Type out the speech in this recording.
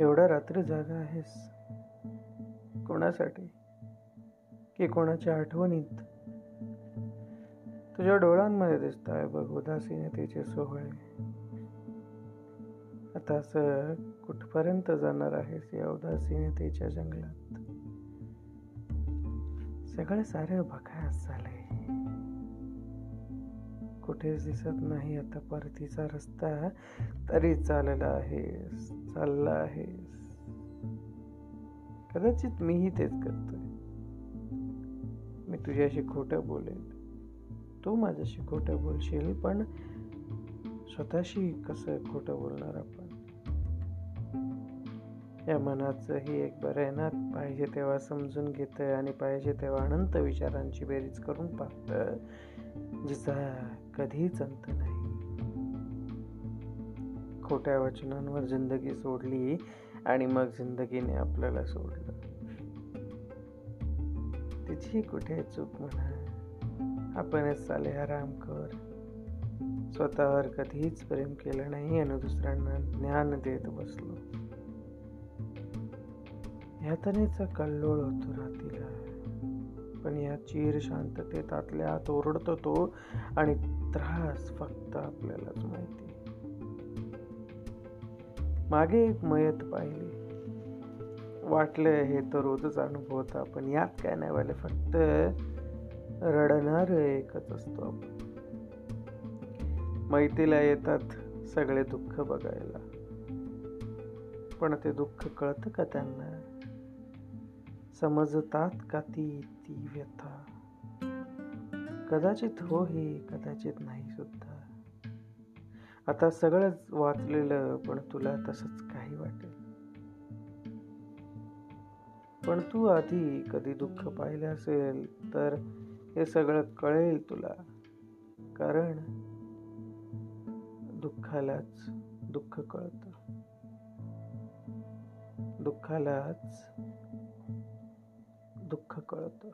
एवढ्या रात्री जागा आहेस. कोणासाठी? की कोणाच्या आठवणीत? तुझ्या डोळ्यांमध्ये दिसत आहे बघ उदासीनतेचे सोहळे. आता असं कुठपर्यंत जाणार आहेस या उदासीनतेच्या जंगलात? सगळे सारे बघास झाले कुठेच दिसत नाही. आता परतीचा रस्ता तरी चालला आहे. चालला आहे. कदाचित मीही तेच करतोय. मी तुझ्याशी खोटं बोलेल तू माझ्याशी खोटं बोलशील पण स्वतःशी कसं खोटं बोलणार आपण? या मनाचं ही एक बरं आहे ना? पाहिजे तेव्हा समजून घेतं आणि पाहिजे तेव्हा अनंत विचारांची बेरीज करून पाहतं जिचा कधीच अंत नाही. खोट्या वचनांवर जिंदगी सोडली आणि मग जिंदगीने आपल्याला सोडलं. तिची कुठे चूक म्हणा? आपणच चाले आराम कर. स्वतःवर कधीच प्रेम केलं नाही आणि दुसऱ्यांना ज्ञान देत बसलो. यातनेचा कल्लोळ होतो रातीला पण या चीर शांततेत आतल्या आत ओरडतो तो आणि त्रास फक्त आपल्यालाच माहिती. मागे एक मयत पाहिली. वाटलं हे तर रोजच अनुभव होता पण यात काय नाही वाले फक्त रडणार एकच असतो आपण. मैतीला येतात सगळे दुःख बघायला. पण ते दुःख कळतं का त्यांना? समजतात का ती ती व्यथा? कदाचित हो हे कदाचित नाही सुद्धा. आता सगळंच वाचलेलं पण तुला तसंच काही वाटेल. पण तू आधी कधी दुःख पाहिलं असेल तर हे सगळं कळेल तुला. कारण दुःखालाच दुःख कळतं. दुःखालाच दुःख कळतं